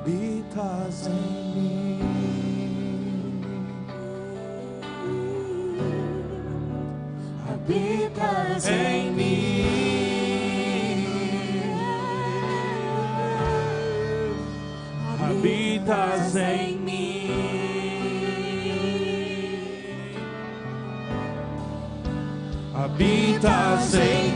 habitas em mim, habitas em mim, habitas em mim, habitas em mim.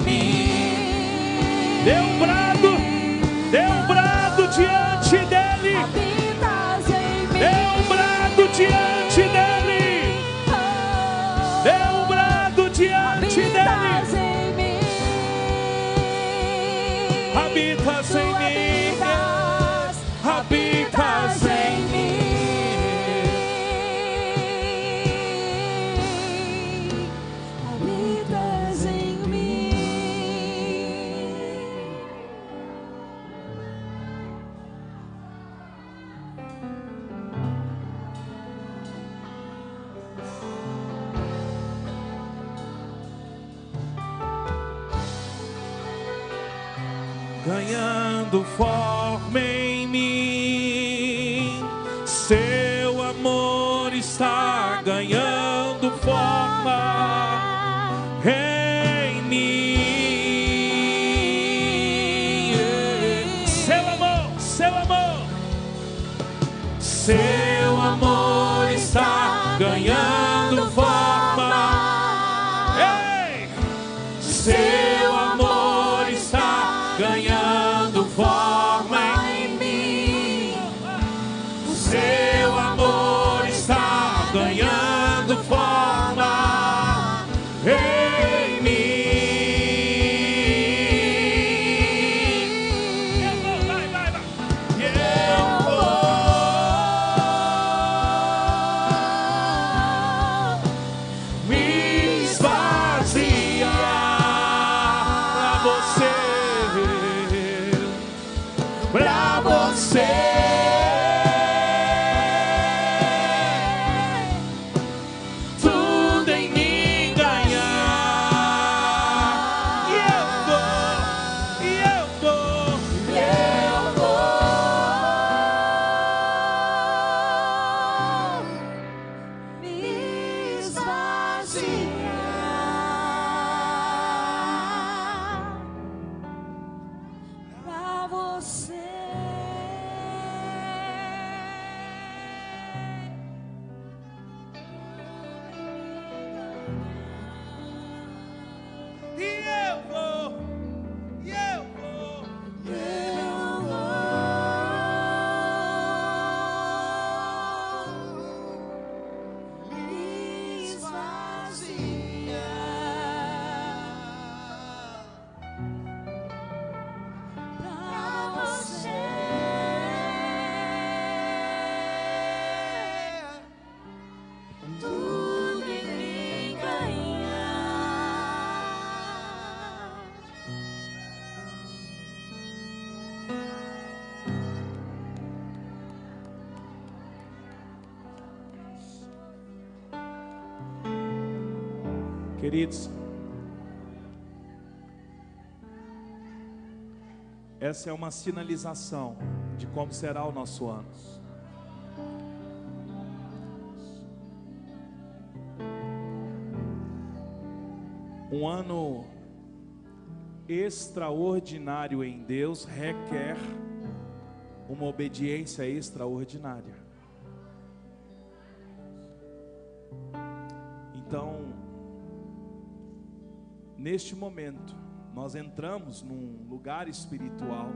Queridos, essa é uma sinalização de como será o nosso ano. Um ano extraordinário em Deus requer uma obediência extraordinária. Neste momento, nós entramos num lugar espiritual,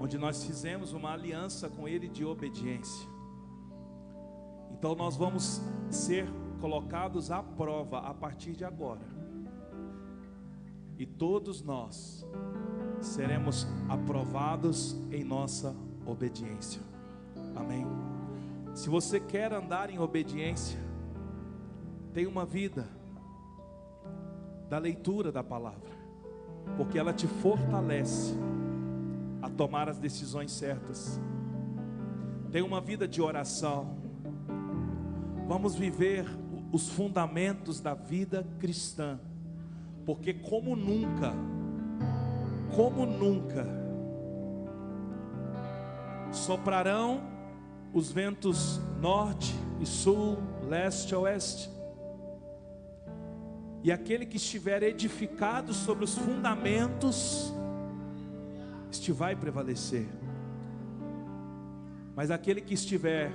onde nós fizemos uma aliança com Ele de obediência. Então, nós vamos ser colocados à prova a partir de agora, e todos nós seremos aprovados em nossa obediência. Amém. Se você quer andar em obediência, tenha uma vida da leitura da palavra, porque ela te fortalece a tomar as decisões certas. Tenha uma vida de oração. Vamos viver os fundamentos da vida cristã, porque como nunca, como nunca, soprarão os ventos norte e sul, leste e oeste. E aquele que estiver edificado sobre os fundamentos, este vai prevalecer. Mas aquele que estiver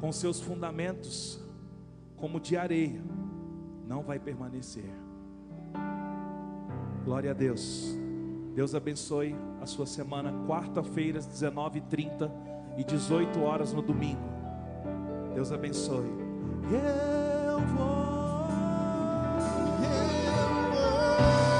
com seus fundamentos como de areia, não vai permanecer. Glória a Deus. Deus abençoe a sua semana, quarta-feira, às 19h30 e 18 horas no domingo. Deus abençoe. Eu vou. Eu vou